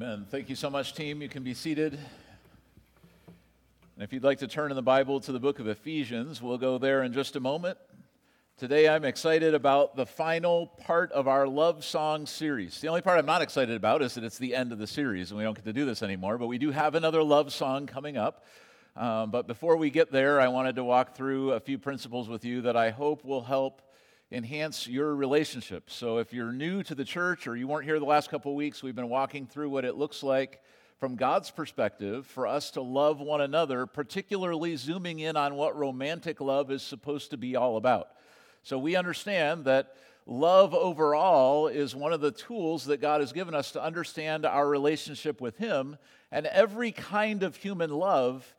Amen. Thank you so much, team. You can be seated. And if you'd like to turn in the Bible to the book of Ephesians, we'll go there in just a moment. Today, I'm excited about the final part of our love song series. The only part I'm not excited about is that it's the end of the series and we don't get to do this anymore, but we do have another love song coming up. Um, but before we get there, I wanted to walk through a few principles with you that I hope will help enhance your relationship. So if you're new to the church or you weren't here the last couple of weeks, we've been walking through what it looks like from God's perspective for us to love one another, particularly zooming in on what romantic love is supposed to be all about. So we understand that love overall is one of the tools that God has given us to understand our relationship with Him, and every kind of human love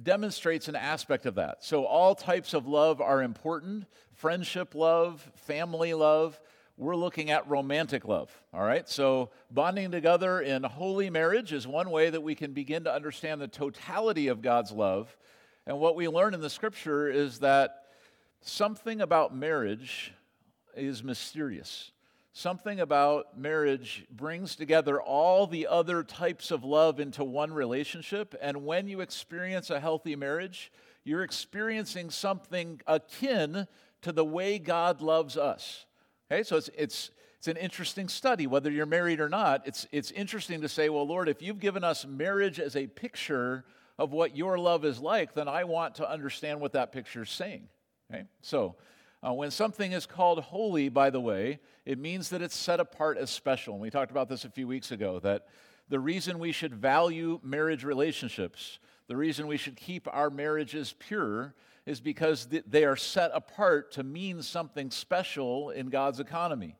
demonstrates an aspect of that. So, all types of love are important friendship love, family love. We're looking at romantic love, all right? So, bonding together in holy marriage is one way that we can begin to understand the totality of God's love. And what we learn in the scripture is that something about marriage is mysterious. Something about marriage brings together all the other types of love into one relationship. And when you experience a healthy marriage, you're experiencing something akin to the way God loves us. Okay, so it's, it's, it's an interesting study, whether you're married or not. It's, it's interesting to say, well, Lord, if you've given us marriage as a picture of what your love is like, then I want to understand what that picture is saying. Okay, so uh, when something is called holy, by the way, it means that it's set apart as special. And we talked about this a few weeks ago that the reason we should value marriage relationships, the reason we should keep our marriages pure, is because they are set apart to mean something special in God's economy.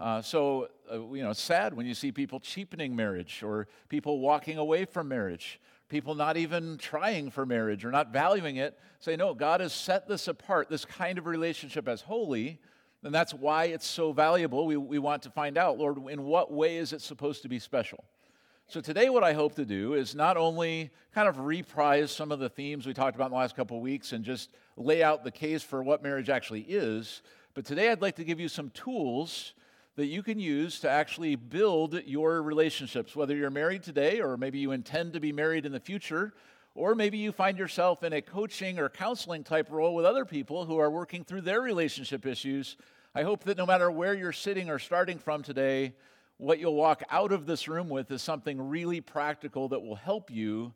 Uh, so, uh, you know, it's sad when you see people cheapening marriage or people walking away from marriage people not even trying for marriage or not valuing it say, no, God has set this apart, this kind of relationship as holy, and that's why it's so valuable. We, we want to find out, Lord, in what way is it supposed to be special? So, today, what I hope to do is not only kind of reprise some of the themes we talked about in the last couple of weeks and just lay out the case for what marriage actually is, but today I'd like to give you some tools that you can use to actually build your relationships, whether you're married today or maybe you intend to be married in the future, or maybe you find yourself in a coaching or counseling type role with other people who are working through their relationship issues. I hope that no matter where you're sitting or starting from today, what you'll walk out of this room with is something really practical that will help you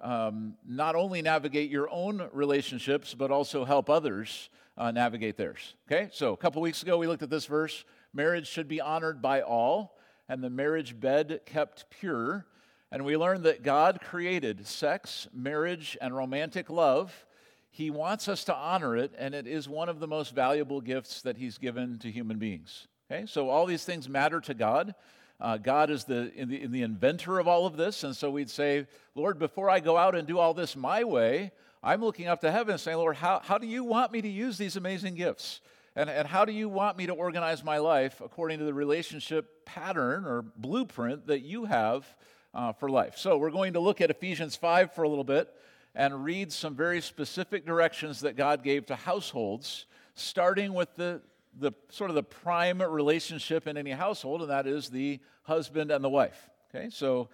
um, not only navigate your own relationships, but also help others uh, navigate theirs. Okay, so a couple weeks ago we looked at this verse marriage should be honored by all, and the marriage bed kept pure. And we learned that God created sex, marriage, and romantic love. He wants us to honor it, and it is one of the most valuable gifts that He's given to human beings. Okay, so all these things matter to God. Uh, God is the, in the, in the inventor of all of this, and so we'd say, Lord, before I go out and do all this my way, I'm looking up to heaven and saying, Lord, how, how do you want me to use these amazing gifts? And, and how do you want me to organize my life according to the relationship pattern or blueprint that you have uh, for life? So, we're going to look at Ephesians 5 for a little bit and read some very specific directions that God gave to households, starting with the, the sort of the prime relationship in any household, and that is the husband and the wife. Okay, so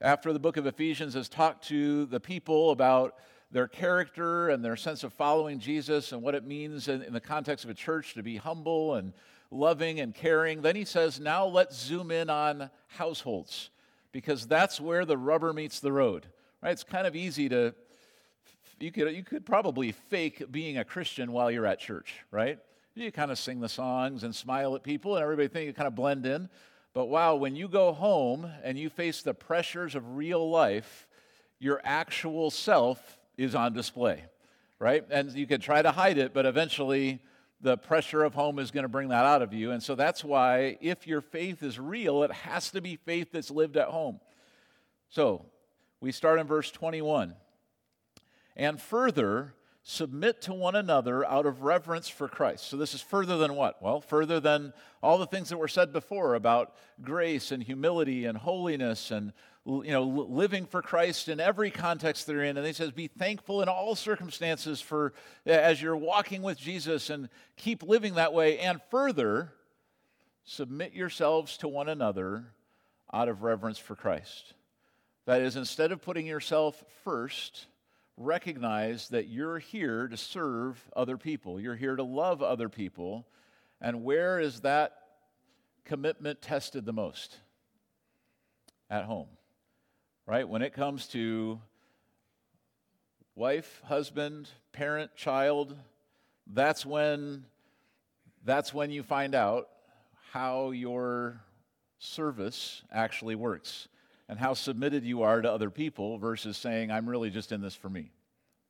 after the book of Ephesians has talked to the people about their character and their sense of following Jesus and what it means in, in, the context of a church to be humble and loving and caring. Then he says, now let's zoom in on households because that's where the rubber meets the road. Right? It's kind of easy to you could you could probably fake being a Christian while you're at church, right? You kind of sing the songs and smile at people and everybody think you kind of blend in. But wow, when you go home and you face the pressures of real life, your actual self is on display, right? And you can try to hide it, but eventually the pressure of home is going to bring that out of you. And so that's why, if your faith is real, it has to be faith that's lived at home. So we start in verse 21. And further, submit to one another out of reverence for Christ. So, this is further than what? Well, further than all the things that were said before about grace and humility and holiness and you know, living for Christ in every context they're in. And he says, be thankful in all circumstances for as you're walking with Jesus and keep living that way. And further, submit yourselves to one another out of reverence for Christ. That is, instead of putting yourself first, recognize that you're here to serve other people. You're here to love other people. And where is that commitment tested the most? At home, right? When it comes to wife, husband, parent, child, that's when that's when you find out how your service actually works and how submitted you are to other people versus saying, I'm really just in this for me.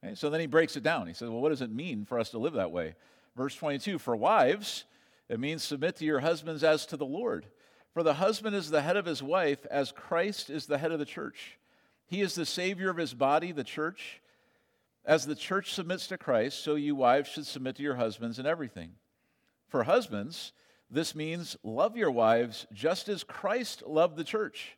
Okay? So then he breaks it down. He says, Well, what does it mean for us to live that way? Verse 22 For wives, it means submit to your husbands as to the Lord. For the husband is the head of his wife, as Christ is the head of the church. He is the Savior of his body, the church. As the church submits to Christ, so you wives should submit to your husbands in everything. For husbands, this means love your wives just as Christ loved the church.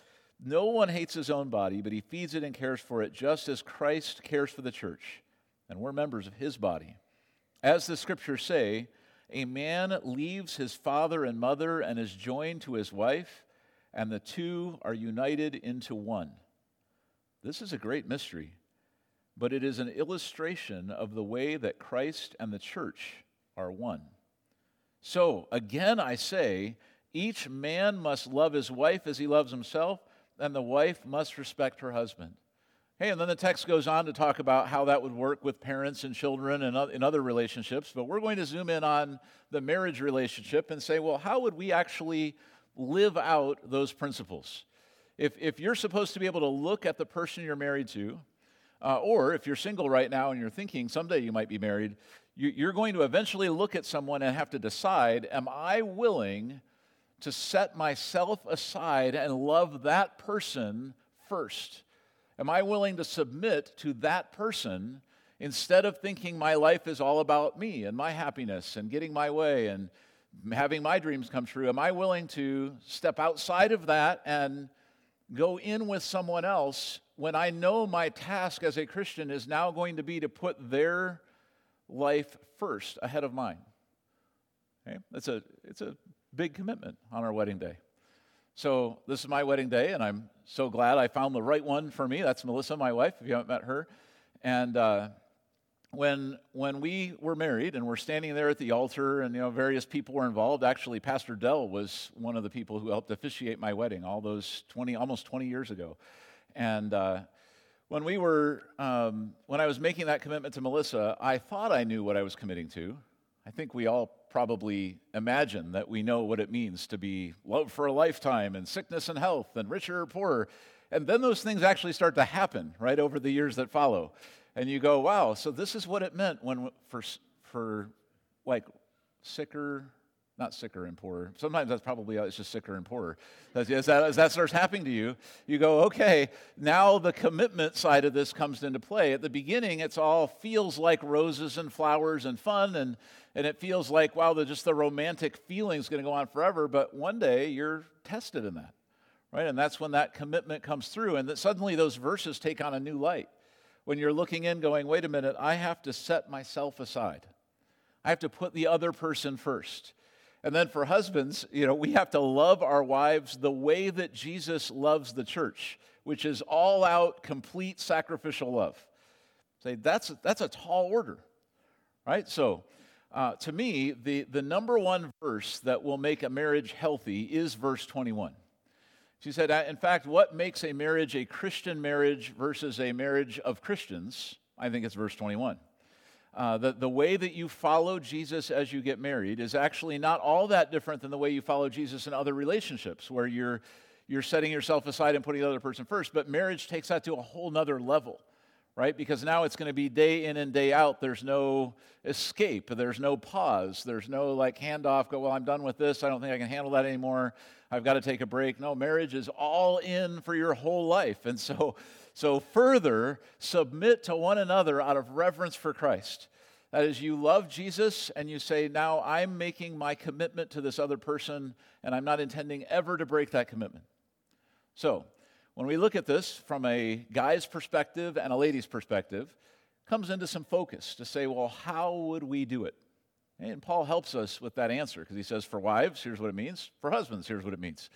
No one hates his own body, but he feeds it and cares for it just as Christ cares for the church. And we're members of his body. As the scriptures say, a man leaves his father and mother and is joined to his wife, and the two are united into one. This is a great mystery, but it is an illustration of the way that Christ and the church are one. So, again, I say, each man must love his wife as he loves himself, and the wife must respect her husband. Hey, and then the text goes on to talk about how that would work with parents and children and in other relationships, but we're going to zoom in on the marriage relationship and say, well, how would we actually live out those principles? If, if you're supposed to be able to look at the person you're married to, uh, or if you're single right now and you're thinking someday you might be married, you're going to eventually look at someone and have to decide Am I willing to set myself aside and love that person first? Am I willing to submit to that person instead of thinking my life is all about me and my happiness and getting my way and having my dreams come true? Am I willing to step outside of that and go in with someone else when I know my task as a Christian is now going to be to put their life first ahead of mine. Okay? That's a, it's a big commitment on our wedding day. So, this is my wedding day, and I'm so glad I found the right one for me. That's Melissa, my wife, if you haven't met her. And uh, when, when we were married and we're standing there at the altar, and you know, various people were involved, actually, Pastor Dell was one of the people who helped officiate my wedding all those 20, almost 20 years ago. And uh, when we were, um, when I was making that commitment to Melissa, I thought I knew what I was committing to. I think we all probably imagine that we know what it means to be loved for a lifetime and sickness and health and richer or poorer. And then those things actually start to happen right over the years that follow. And you go, wow, so this is what it meant when for, for like sicker, not sicker and poorer. Sometimes that's probably it's just sicker and poorer. As that, as that starts happening to you, you go, okay, now the commitment side of this comes into play. At the beginning, it's all feels like roses and flowers and fun, and, and it feels like, wow, the, just the romantic feeling is going to go on forever. But one day, you're tested in that, right? And that's when that commitment comes through, and that suddenly those verses take on a new light. When you're looking in, going, wait a minute, I have to set myself aside. I have to put the other person first. And then for husbands, you know, we have to love our wives the way that Jesus loves the church, which is all out, complete sacrificial love. Say, that's, that's a tall order, right? So, uh, to me, the, the number one verse that will make a marriage healthy is verse 21. She said, in fact, what makes a marriage a Christian marriage versus a marriage of Christians? I think it's verse 21. Uh, the, the way that you follow Jesus as you get married is actually not all that different than the way you follow Jesus in other relationships, where you're, you're setting yourself aside and putting the other person first. But marriage takes that to a whole nother level, right? Because now it's going to be day in and day out. There's no escape, there's no pause, there's no like handoff, go, well, I'm done with this. I don't think I can handle that anymore. I've got to take a break. No, marriage is all in for your whole life. And so, So, further, submit to one another out of reverence for Christ. That is, you love Jesus and you say, Now I'm making my commitment to this other person, and I'm not intending ever to break that commitment. So, when we look at this from a guy's perspective and a lady's perspective, comes into some focus to say, well, how would we do it? And Paul helps us with that answer because he says, for wives, here's what it means. For husbands, here's what it means.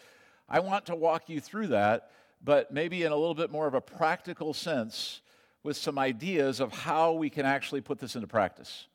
I want to walk you through that, but maybe in a little bit more of a practical sense with some ideas of how we can actually put this into practice.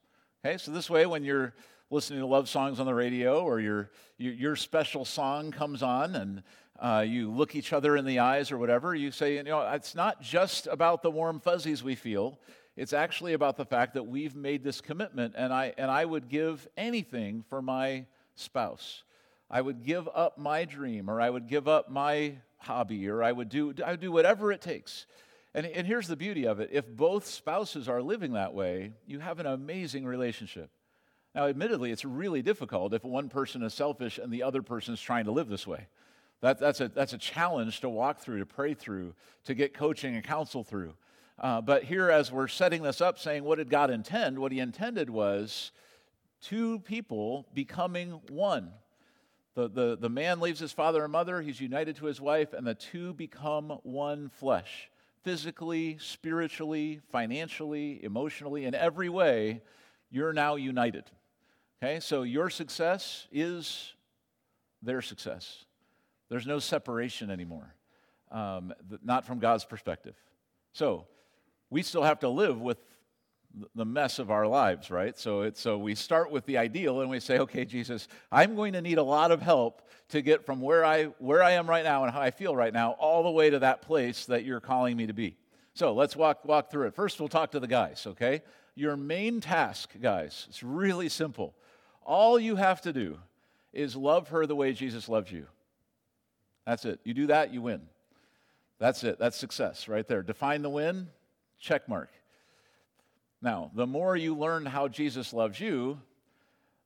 Okay, so this way, when you're listening to love songs on the radio or your, your, special song comes on and uh, you look each other in the eyes or whatever, you say, you know, it's not just about the warm fuzzies we feel. It's actually about the fact that we've made this commitment, and I, and I would give anything for my spouse. I would give up my dream, or I would give up my hobby, or I would do, I would do whatever it takes. And, and here's the beauty of it if both spouses are living that way, you have an amazing relationship. Now, admittedly, it's really difficult if one person is selfish and the other person is trying to live this way. That, that's, a, that's a challenge to walk through, to pray through, to get coaching and counsel through. Uh, but here, as we're setting this up, saying, what did God intend? What He intended was two people becoming one. The, the, the man leaves his father and mother, he's united to his wife, and the two become one flesh. Physically, spiritually, financially, emotionally, in every way, you're now united. Okay, so your success is their success. There's no separation anymore, um, not from God's perspective. So we still have to live with the mess of our lives, right? So, it's, so we start with the ideal and we say, okay, Jesus, I'm going to need a lot of help to get from where I, where I am right now and how I feel right now all the way to that place that you're calling me to be. So let's walk, walk through it. First, we'll talk to the guys, okay? Your main task, guys, it's really simple. All you have to do is love her the way Jesus loves you. That's it. You do that, you win. That's it. That's success right there. Define the win, check mark. Now, the more you learn how Jesus loves you,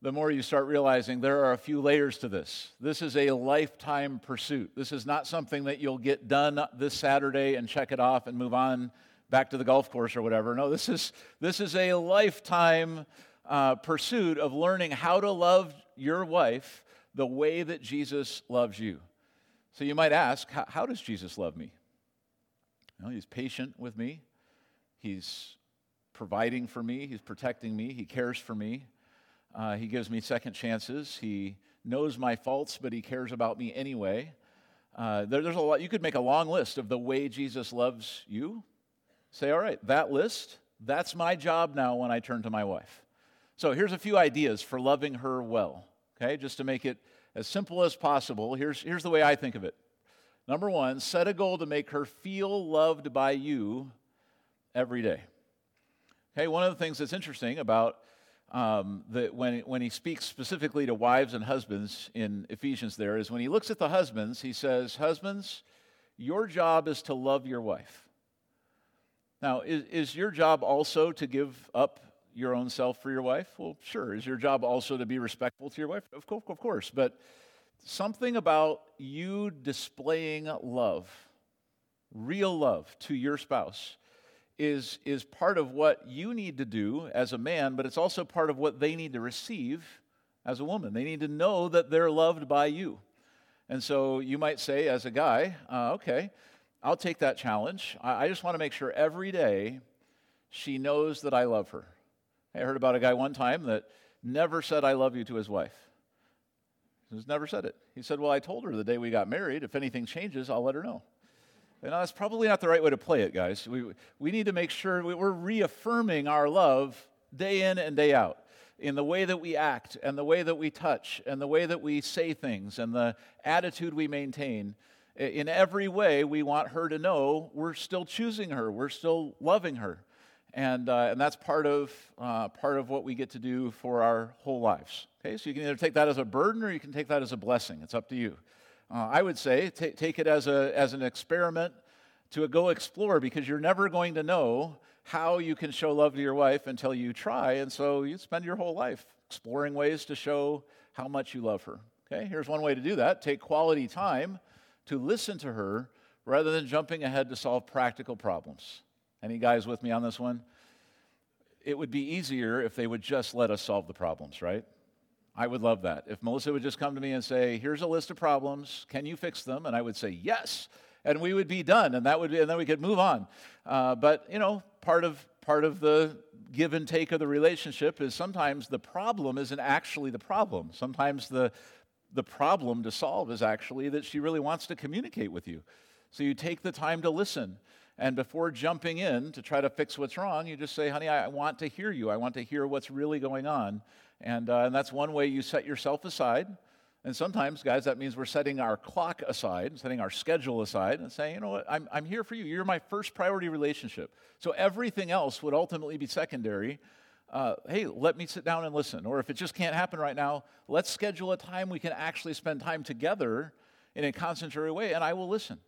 the more you start realizing there are a few layers to this. This is a lifetime pursuit. This is not something that you'll get done this Saturday and check it off and move on back to the golf course or whatever. No, this is, this is a lifetime uh, pursuit of learning how to love your wife the way that Jesus loves you. So you might ask, how, how does Jesus love me? Well, he's patient with me. He's providing for me. He's protecting me. He cares for me. Uh, he gives me second chances. He knows my faults, but he cares about me anyway. Uh, there, there's a lot. You could make a long list of the way Jesus loves you. Say, all right, that list, that's my job now when I turn to my wife. So here's a few ideas for loving her well. Okay, just to make it as simple as possible. Here's, here's the way I think of it. Number one, set a goal to make her feel loved by you every day. Okay, one of the things that's interesting about um, when, when he speaks specifically to wives and husbands in Ephesians, there is when he looks at the husbands, he says, Husbands, your job is to love your wife. Now, is, is your job also to give up your own self for your wife? Well, sure. Is your job also to be respectful to your wife? Of course, of course. But something about you displaying love, real love to your spouse, is, is part of what you need to do as a man, but it's also part of what they need to receive as a woman. They need to know that they're loved by you. And so you might say, as a guy, uh, okay, I'll take that challenge. I, I just want to make sure every day she knows that I love her. I heard about a guy one time that never said, I love you to his wife. He's never said it. He said, Well, I told her the day we got married, if anything changes, I'll let her know. And that's probably not the right way to play it, guys. We, we need to make sure we're reaffirming our love day in and day out in the way that we act and the way that we touch and the way that we say things and the attitude we maintain. In every way, we want her to know we're still choosing her, we're still loving her. And, uh, and that's part of, uh, part of what we get to do for our whole lives. Okay, so you can either take that as a burden or you can take that as a blessing. It's up to you. Uh, I would say t- take it as, a, as an experiment to go explore because you're never going to know how you can show love to your wife until you try. And so you spend your whole life exploring ways to show how much you love her. Okay, here's one way to do that take quality time to listen to her rather than jumping ahead to solve practical problems. Any guys with me on this one? It would be easier if they would just let us solve the problems, right? I would love that. If Melissa would just come to me and say, "Here's a list of problems. Can you fix them?" and I would say, "Yes," and we would be done, and that would, be, and then we could move on. Uh, but you know, part of part of the give and take of the relationship is sometimes the problem isn't actually the problem. Sometimes the the problem to solve is actually that she really wants to communicate with you. So you take the time to listen. And before jumping in to try to fix what's wrong, you just say, honey, I want to hear you. I want to hear what's really going on. And, uh, and that's one way you set yourself aside. And sometimes, guys, that means we're setting our clock aside, setting our schedule aside, and saying, you know what, I'm, I'm here for you. You're my first priority relationship. So everything else would ultimately be secondary. Uh, hey, let me sit down and listen. Or if it just can't happen right now, let's schedule a time we can actually spend time together in a concentrated way, and I will listen.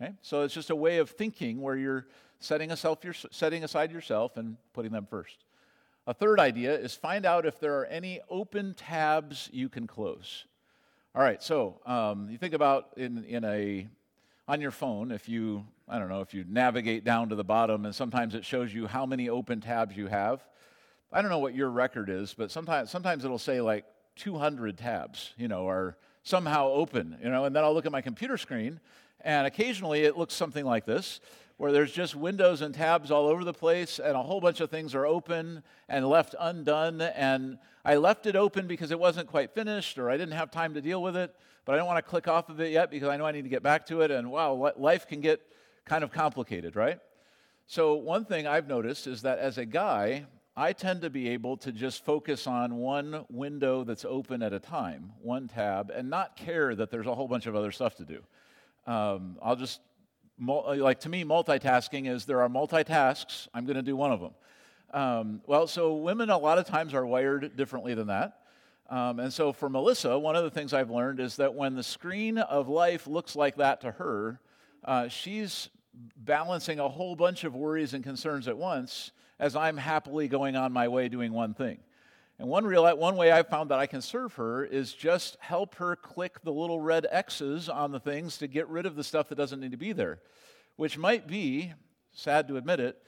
Okay? So it's just a way of thinking where you're setting, yourself, you're setting aside yourself and putting them first. A third idea is find out if there are any open tabs you can close. All right, so um, you think about in, in a on your phone if you I don't know if you navigate down to the bottom and sometimes it shows you how many open tabs you have. I don't know what your record is, but sometimes sometimes it'll say like 200 tabs, you know, are somehow open, you know, and then I'll look at my computer screen and occasionally it looks something like this, where there's just windows and tabs all over the place, and a whole bunch of things are open and left undone. And I left it open because it wasn't quite finished, or I didn't have time to deal with it, but I don't want to click off of it yet because I know I need to get back to it. And wow, life can get kind of complicated, right? So, one thing I've noticed is that as a guy, I tend to be able to just focus on one window that's open at a time, one tab, and not care that there's a whole bunch of other stuff to do. Um, I'll just, like to me, multitasking is there are multitasks, I'm going to do one of them. Um, well, so women a lot of times are wired differently than that. Um, and so for Melissa, one of the things I've learned is that when the screen of life looks like that to her, uh, she's balancing a whole bunch of worries and concerns at once as I'm happily going on my way doing one thing. And one, real, one way I've found that I can serve her is just help her click the little red X's on the things to get rid of the stuff that doesn't need to be there, which might be, sad to admit it,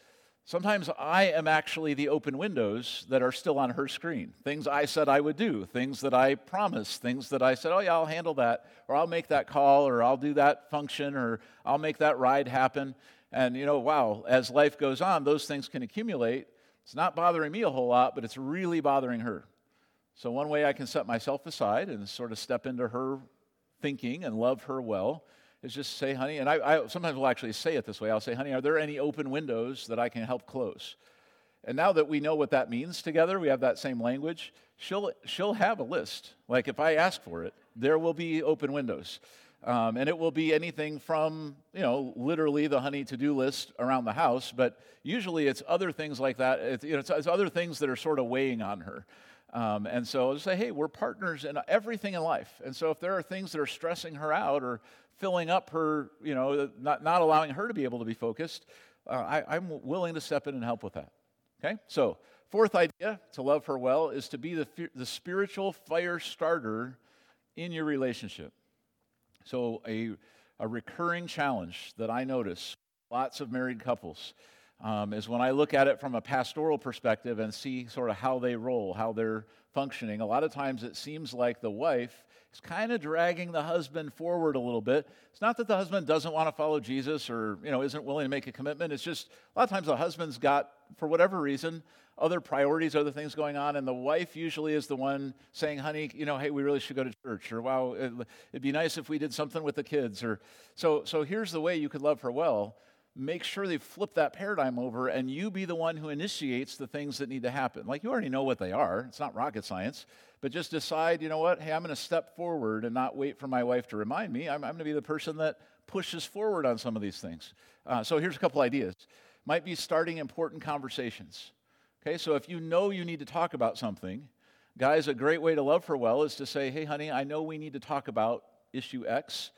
sometimes I am actually the open windows that are still on her screen. Things I said I would do, things that I promised, things that I said, oh, yeah, I'll handle that, or I'll make that call, or I'll do that function, or I'll make that ride happen. And, you know, wow, as life goes on, those things can accumulate it's not bothering me a whole lot, but it's really bothering her. So, one way I can set myself aside and sort of step into her thinking and love her well is just say, honey, and I, I sometimes will actually say it this way I'll say, honey, are there any open windows that I can help close? And now that we know what that means together, we have that same language, she'll, she'll have a list. Like if I ask for it, there will be open windows. Um, and it will be anything from, you know, literally the honey to do list around the house, but usually it's other things like that. It's, you know, it's, it's other things that are sort of weighing on her. Um, and so I'll say, hey, we're partners in everything in life. And so if there are things that are stressing her out or filling up her, you know, not, not allowing her to be able to be focused, uh, I, I'm willing to step in and help with that. Okay? So, fourth idea to love her well is to be the, the spiritual fire starter in your relationship. So, a, a recurring challenge that I notice lots of married couples um, is when I look at it from a pastoral perspective and see sort of how they roll, how they're functioning. A lot of times it seems like the wife is kind of dragging the husband forward a little bit. It's not that the husband doesn't want to follow Jesus or you know isn't willing to make a commitment. It's just a lot of times the husband's got, for whatever reason, other priorities, other things going on, and the wife usually is the one saying, "Honey, you know, hey, we really should go to church," or "Wow, it'd be nice if we did something with the kids," or so. So here's the way you could love her well. Make sure they flip that paradigm over, and you be the one who initiates the things that need to happen. Like you already know what they are; it's not rocket science. But just decide, you know what? Hey, I'm going to step forward and not wait for my wife to remind me. I'm, I'm going to be the person that pushes forward on some of these things. Uh, so here's a couple ideas. Might be starting important conversations Okay, so if you know you need to talk about something, guys, a great way to love her well is to say, hey, honey, I know we need to talk about issue X.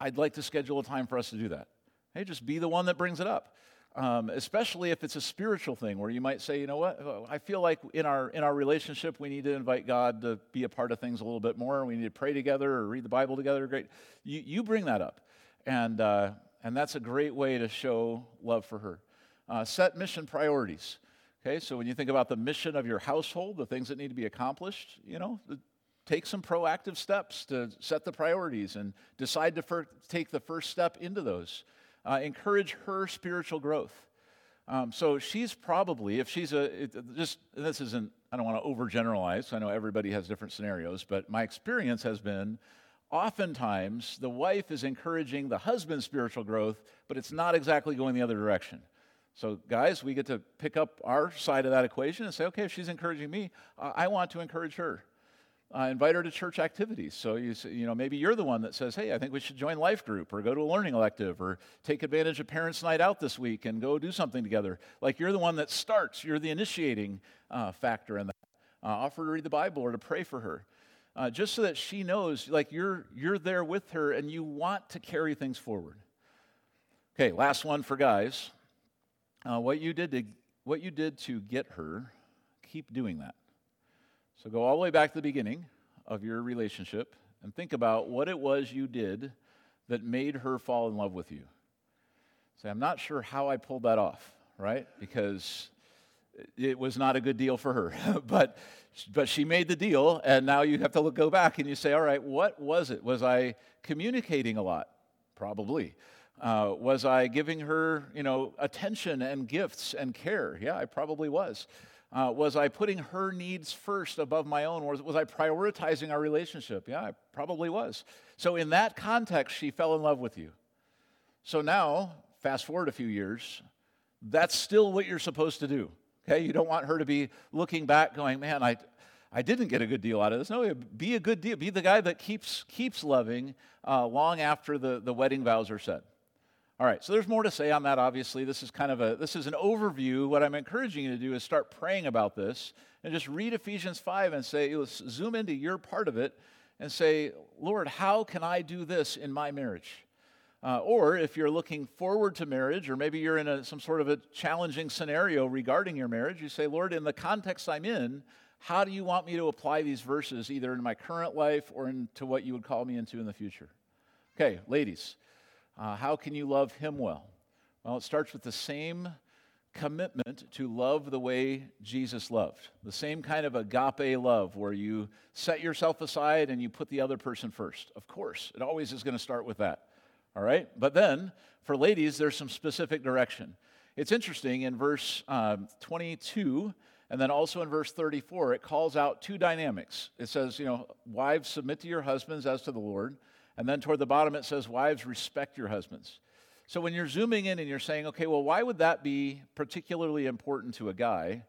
I'd like to schedule a time for us to do that. Hey, just be the one that brings it up. Um, especially if it's a spiritual thing where you might say, you know what, I feel like in our, in our relationship, we need to invite God to be a part of things a little bit more. We need to pray together or read the Bible together. Great. You, you bring that up. And, uh, and that's a great way to show love for her. Uh, set mission priorities. Okay, so when you think about the mission of your household, the things that need to be accomplished, you know, take some proactive steps to set the priorities and decide to fir- take the first step into those. Uh, encourage her spiritual growth. Um, so she's probably, if she's a, it, just, this isn't, I don't want to overgeneralize. I know everybody has different scenarios, but my experience has been oftentimes the wife is encouraging the husband's spiritual growth, but it's not exactly going the other direction. So, guys, we get to pick up our side of that equation and say, okay, if she's encouraging me, I want to encourage her. Uh, invite her to church activities. So you, you know, maybe you're the one that says, "Hey, I think we should join life group, or go to a learning elective, or take advantage of parents' night out this week and go do something together." Like you're the one that starts. You're the initiating uh, factor in that. Uh, offer to read the Bible or to pray for her, uh, just so that she knows, like you're you're there with her and you want to carry things forward. Okay, last one for guys. Uh, what you did to what you did to get her, keep doing that. So go all the way back to the beginning of your relationship and think about what it was you did that made her fall in love with you. Say, I'm not sure how I pulled that off, right? Because it was not a good deal for her. but, but she made the deal, and now you have to look, go back and you say, all right, what was it? Was I communicating a lot? Probably. Uh, was I giving her, you know, attention and gifts and care? Yeah, I probably was. Uh, was I putting her needs first above my own? Was, was I prioritizing our relationship? Yeah, I probably was. So, in that context, she fell in love with you. So now, fast forward a few years, that's still what you're supposed to do. Okay, you don't want her to be looking back, going, "Man, I, I didn't get a good deal out of this." No, be a good deal. Be the guy that keeps keeps loving uh, long after the the wedding vows are said. All right, so there's more to say on that, obviously. This is kind of a, this is an overview. What I'm encouraging you to do is start praying about this and just read Ephesians 5 and say, let's zoom into your part of it and say, Lord, how can I do this in my marriage? Uh, or if you're looking forward to marriage, or maybe you're in a, some sort of a challenging scenario regarding your marriage, you say, Lord, in the context I'm in, how do you want me to apply these verses either in my current life or into what you would call me into in the future? Okay, ladies. Uh, how can you love him well? Well, it starts with the same commitment to love the way Jesus loved. The same kind of agape love where you set yourself aside and you put the other person first. Of course, it always is going to start with that. All right? But then for ladies, there's some specific direction. It's interesting in verse um, 22 and then also in verse 34, it calls out two dynamics. It says, you know, wives, submit to your husbands as to the Lord. And then toward the bottom, it says, Wives, respect your husbands. So when you're zooming in and you're saying, okay, well, why would that be particularly important to a guy?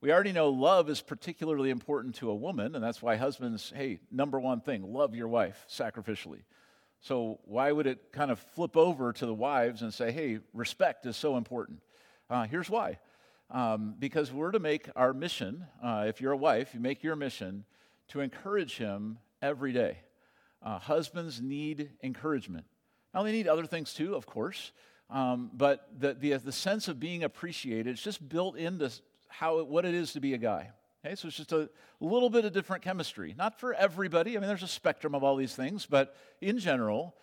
We already know love is particularly important to a woman, and that's why husbands, hey, number one thing, love your wife sacrificially. So why would it kind of flip over to the wives and say, hey, respect is so important? Uh, here's why. Um, because we're to make our mission, uh, if you're a wife, you make your mission to encourage him every day. Uh, husbands need encouragement. Now, they need other things too, of course, um, but the, the, the sense of being appreciated is just built into how, what it is to be a guy. Okay, so it's just a little bit of different chemistry. Not for everybody. I mean, there's a spectrum of all these things, but in general,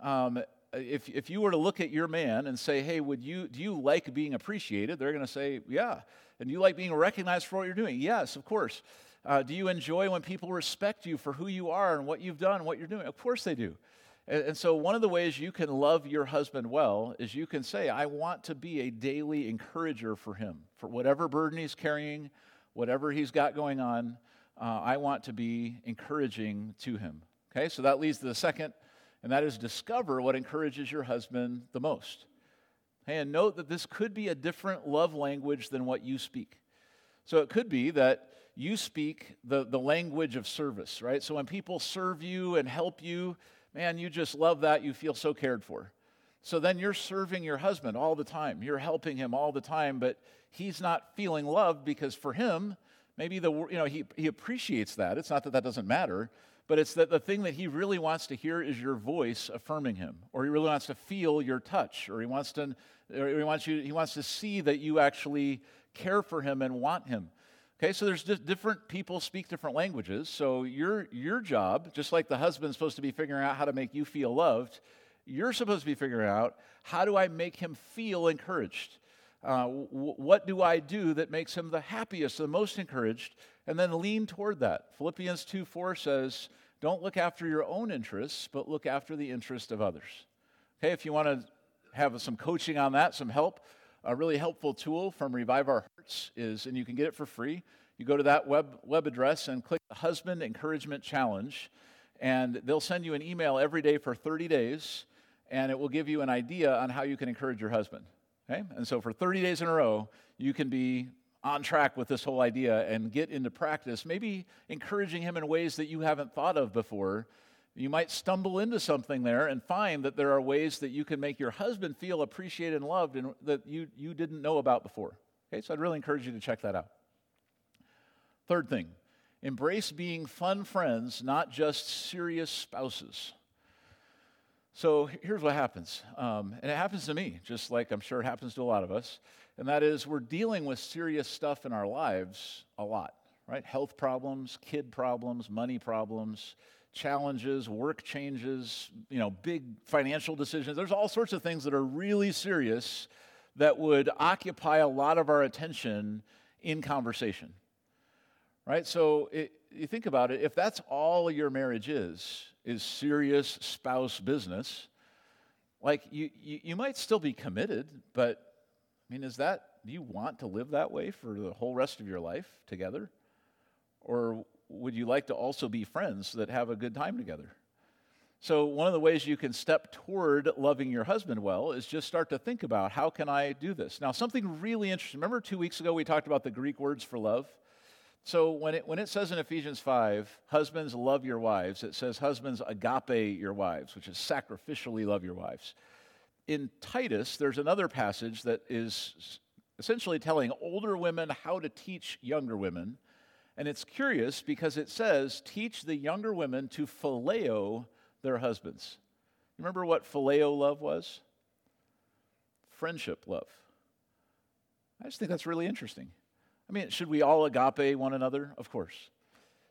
um, if, if you were to look at your man and say, hey, would you, do you like being appreciated? They're going to say, yeah. And you like being recognized for what you're doing? Yes, of course. Uh, do you enjoy when people respect you for who you are and what you've done what you're doing? Of course they do. And, and so, one of the ways you can love your husband well is you can say, I want to be a daily encourager for him, for whatever burden he's carrying, whatever he's got going on. Uh, I want to be encouraging to him. Okay, so that leads to the second, and that is discover what encourages your husband the most. Hey, and note that this could be a different love language than what you speak. So it could be that you speak the, the language of service, right? So when people serve you and help you, man, you just love that. You feel so cared for. So then you're serving your husband all the time. You're helping him all the time, but he's not feeling loved because for him, maybe the you know he, he appreciates that. It's not that that doesn't matter, but it's that the thing that he really wants to hear is your voice affirming him, or he really wants to feel your touch, or he wants to he wants you he wants to see that you actually care for him and want him. Okay, so there's different people speak different languages. So your your job, just like the husband's supposed to be figuring out how to make you feel loved, You're supposed to be figuring out how do I make him feel encouraged? Uh, w- what do I do that makes him the happiest, the most encouraged? And then lean toward that. Philippians 2 4 says, Don't look after your own interests, but look after the interest of others. Okay, if you want to have some coaching on that, some help, a really helpful tool from Revive Our Hearts is, and you can get it for free. You go to that web, web address and click the Husband Encouragement Challenge, and they'll send you an email every day for 30 days, and it will give you an idea on how you can encourage your husband. Okay? And so for 30 days in a row, you can be on track with this whole idea and get into practice, maybe encouraging him in ways that you haven't thought of before. You might stumble into something there and find that there are ways that you can make your husband feel appreciated and loved and that you, you didn't know about before. Okay, so I'd really encourage you to check that out. Third thing, embrace being fun friends, not just serious spouses. So here's what happens, um, and it happens to me, just like I'm sure it happens to a lot of us, and that is we're dealing with serious stuff in our lives a lot, right? Health problems, kid problems, money problems, challenges, work changes, you know, big financial decisions. There's all sorts of things that are really serious that would occupy a lot of our attention in conversation right? So it, you think about it, if that's all your marriage is, is serious spouse business, like you, you, you might still be committed, but I mean, is that, do you want to live that way for the whole rest of your life together? Or would you like to also be friends that have a good time together? So, one of the ways you can step toward loving your husband well is just start to think about how can I do this? Now, something really interesting. Remember two weeks ago we talked about the Greek words for love? So when it, when it says in Ephesians 5, husbands love your wives, it says husbands agape your wives, which is sacrificially love your wives. In Titus, there's another passage that is essentially telling older women how to teach younger women. And it's curious because it says, teach the younger women to phileo their husbands. Remember what phileo love was? Friendship love. I just think that's really interesting. I mean, should we all agape one another? Of course.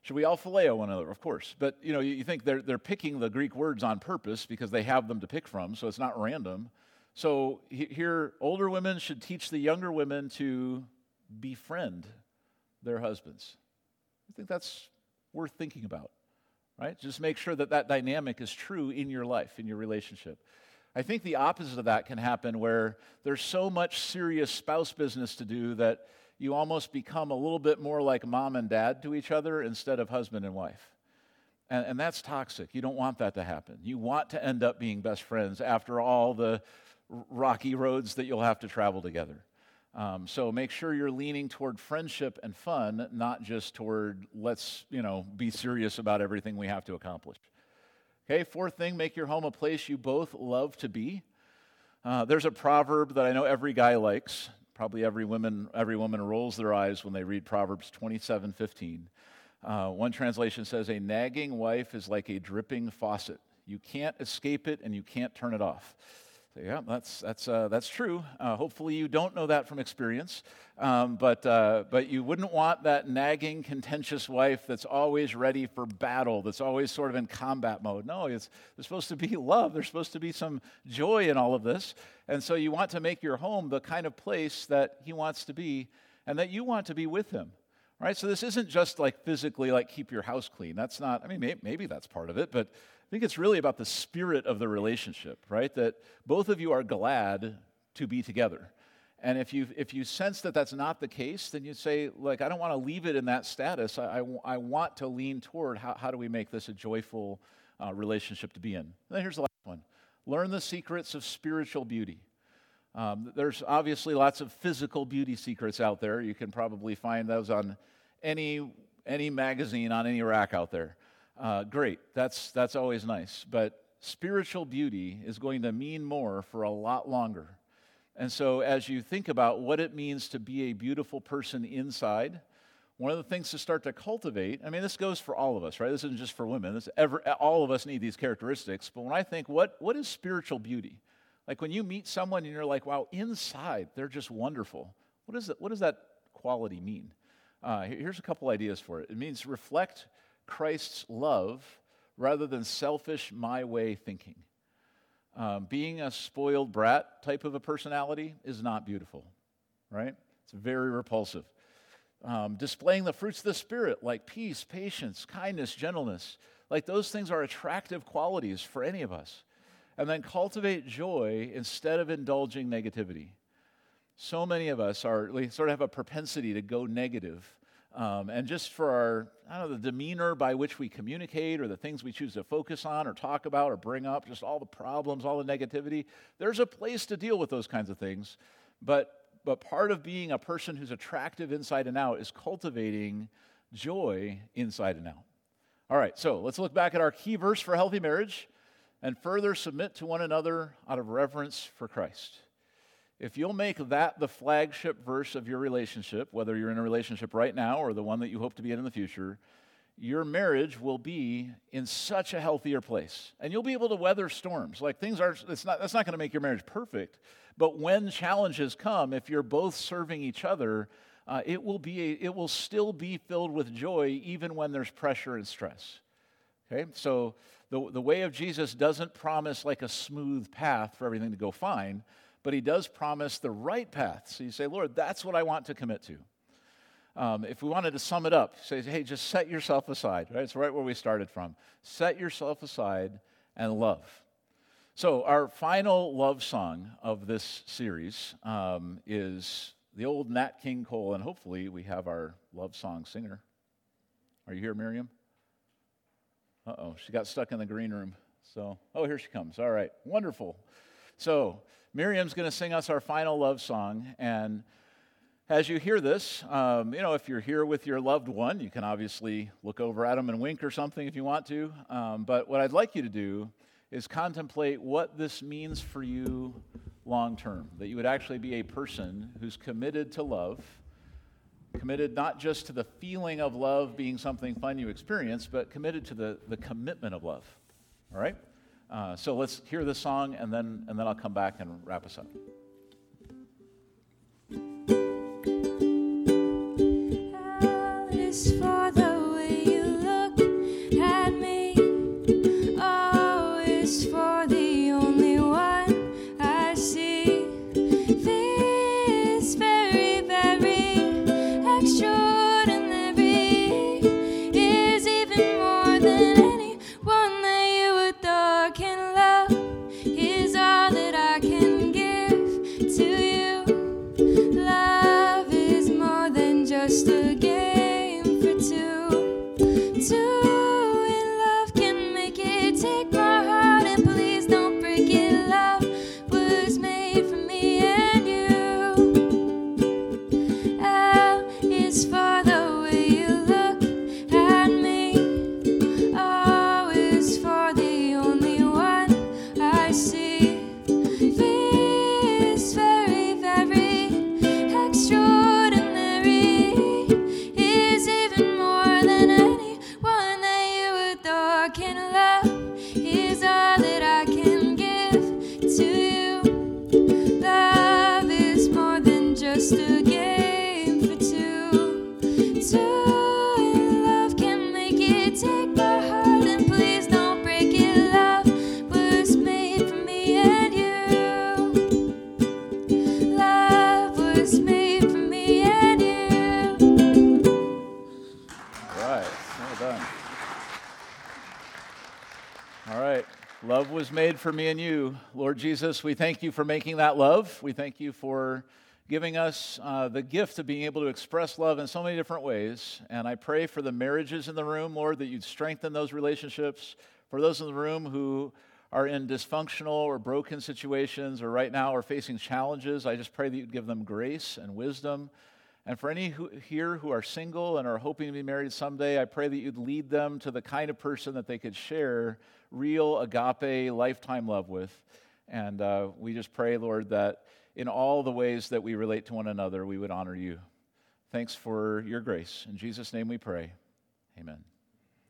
Should we all phileo one another? Of course. But you know, you think they're they're picking the Greek words on purpose because they have them to pick from, so it's not random. So here, older women should teach the younger women to befriend their husbands. I think that's worth thinking about, right? Just make sure that that dynamic is true in your life, in your relationship. I think the opposite of that can happen where there's so much serious spouse business to do that you almost become a little bit more like mom and dad to each other instead of husband and wife. And, and, that's toxic. You don't want that to happen. You want to end up being best friends after all the rocky roads that you'll have to travel together. Um, so make sure you're leaning toward friendship and fun, not just toward let's, you know, be serious about everything we have to accomplish. Okay, fourth thing, make your home a place you both love to be. Uh, there's a proverb that I know every guy likes. Probably every woman, every woman rolls their eyes when they read Proverbs 27 15. Uh, one translation says, A nagging wife is like a dripping faucet. You can't escape it and you can't turn it off. So, yeah, that's, that's, uh, that's true. Uh, hopefully, you don't know that from experience. Um, but, uh, but you wouldn't want that nagging, contentious wife that's always ready for battle, that's always sort of in combat mode. No, it's, there's supposed to be love, there's supposed to be some joy in all of this. And so, you want to make your home the kind of place that he wants to be and that you want to be with him. Right? So, this isn't just like physically, like keep your house clean. That's not, I mean, maybe, maybe that's part of it, but I think it's really about the spirit of the relationship, right? That both of you are glad to be together. And if you, if you sense that that's not the case, then you say, like, I don't want to leave it in that status. I, I, I, want to lean toward how, how do we make this a joyful uh, relationship to be in. And then here's the last one learn the secrets of spiritual beauty. Um, there's obviously lots of physical beauty secrets out there. You can probably find those on any, any magazine, on any rack out there uh, great. That's, that's always nice. But spiritual beauty is going to mean more for a lot longer. And so, as you think about what it means to be a beautiful person inside, one of the things to start to cultivate, I mean, this goes for all of us, right? This isn't just for women. This ever, all of us need these characteristics. But when I think, what, what is spiritual beauty? Like when you meet someone and you're like, wow, inside, they're just wonderful. What, is it, what does that quality mean? Uh, here's a couple ideas for it. It means reflect Christ's love rather than selfish, my way thinking. Um, being a spoiled brat type of a personality is not beautiful, right? It's very repulsive. Um, displaying the fruits of the Spirit, like peace, patience, kindness, gentleness, like those things are attractive qualities for any of us. And then cultivate joy instead of indulging negativity. So many of us are, we sort of have a propensity to go negative um, and just for our, I don't know, the demeanor by which we communicate or the things we choose to focus on or talk about or bring up, just all the problems, all the negativity, there's a place to deal with those kinds of things. But, but part of being a person who's attractive inside and out is cultivating joy inside and out. All right, so let's look back at our key verse for healthy marriage and further submit to one another out of reverence for Christ. If you'll make that the flagship verse of your relationship, whether you're in a relationship right now or the one that you hope to be in in the future, your marriage will be in such a healthier place. And you'll be able to weather storms. Like things are, it's not, that's not going to make your marriage perfect. But when challenges come, if you're both serving each other, uh, it, will be a, it will still be filled with joy even when there's pressure and stress. Okay? So the, the way of Jesus doesn't promise like a smooth path for everything to go fine but he does promise the right path. So you say, Lord, that's what I want to commit to. Um, if we wanted to sum it up, say, hey, just set yourself aside, right? It's right where we started from. Set yourself aside and love. So, our final love song of this series um, is the old Nat King Cole, and hopefully we have our love song singer. Are you here, Miriam? Uh oh, she got stuck in the green room. So, oh, here she comes. All right, wonderful. So, Miriam's going to sing us our final love song. And as you hear this, um, you know, if you're here with your loved one, you can obviously look over at them and wink or something if you want to. Um, but what I'd like you to do is contemplate what this means for you long term, that you would actually be a person who's committed to love, committed not just to the feeling of love being something fun you experience, but committed to the, the commitment of love. All right? Uh, so let's hear this song, and then, and then I'll come back and wrap us up. For me and you. Lord Jesus, we thank you for making that love. We thank you for giving us uh, the gift of being able to express love in so many different ways. And I pray for the marriages in the room, Lord, that you'd strengthen those relationships. For those in the room who are in dysfunctional or broken situations or right now are facing challenges, I just pray that you'd give them grace and wisdom. And for any who, here who are single and are hoping to be married someday, I pray that you'd lead them to the kind of person that they could share real agape, lifetime love with. And uh, we just pray, Lord, that in all the ways that we relate to one another, we would honor you. Thanks for your grace. In Jesus' name we pray. Amen.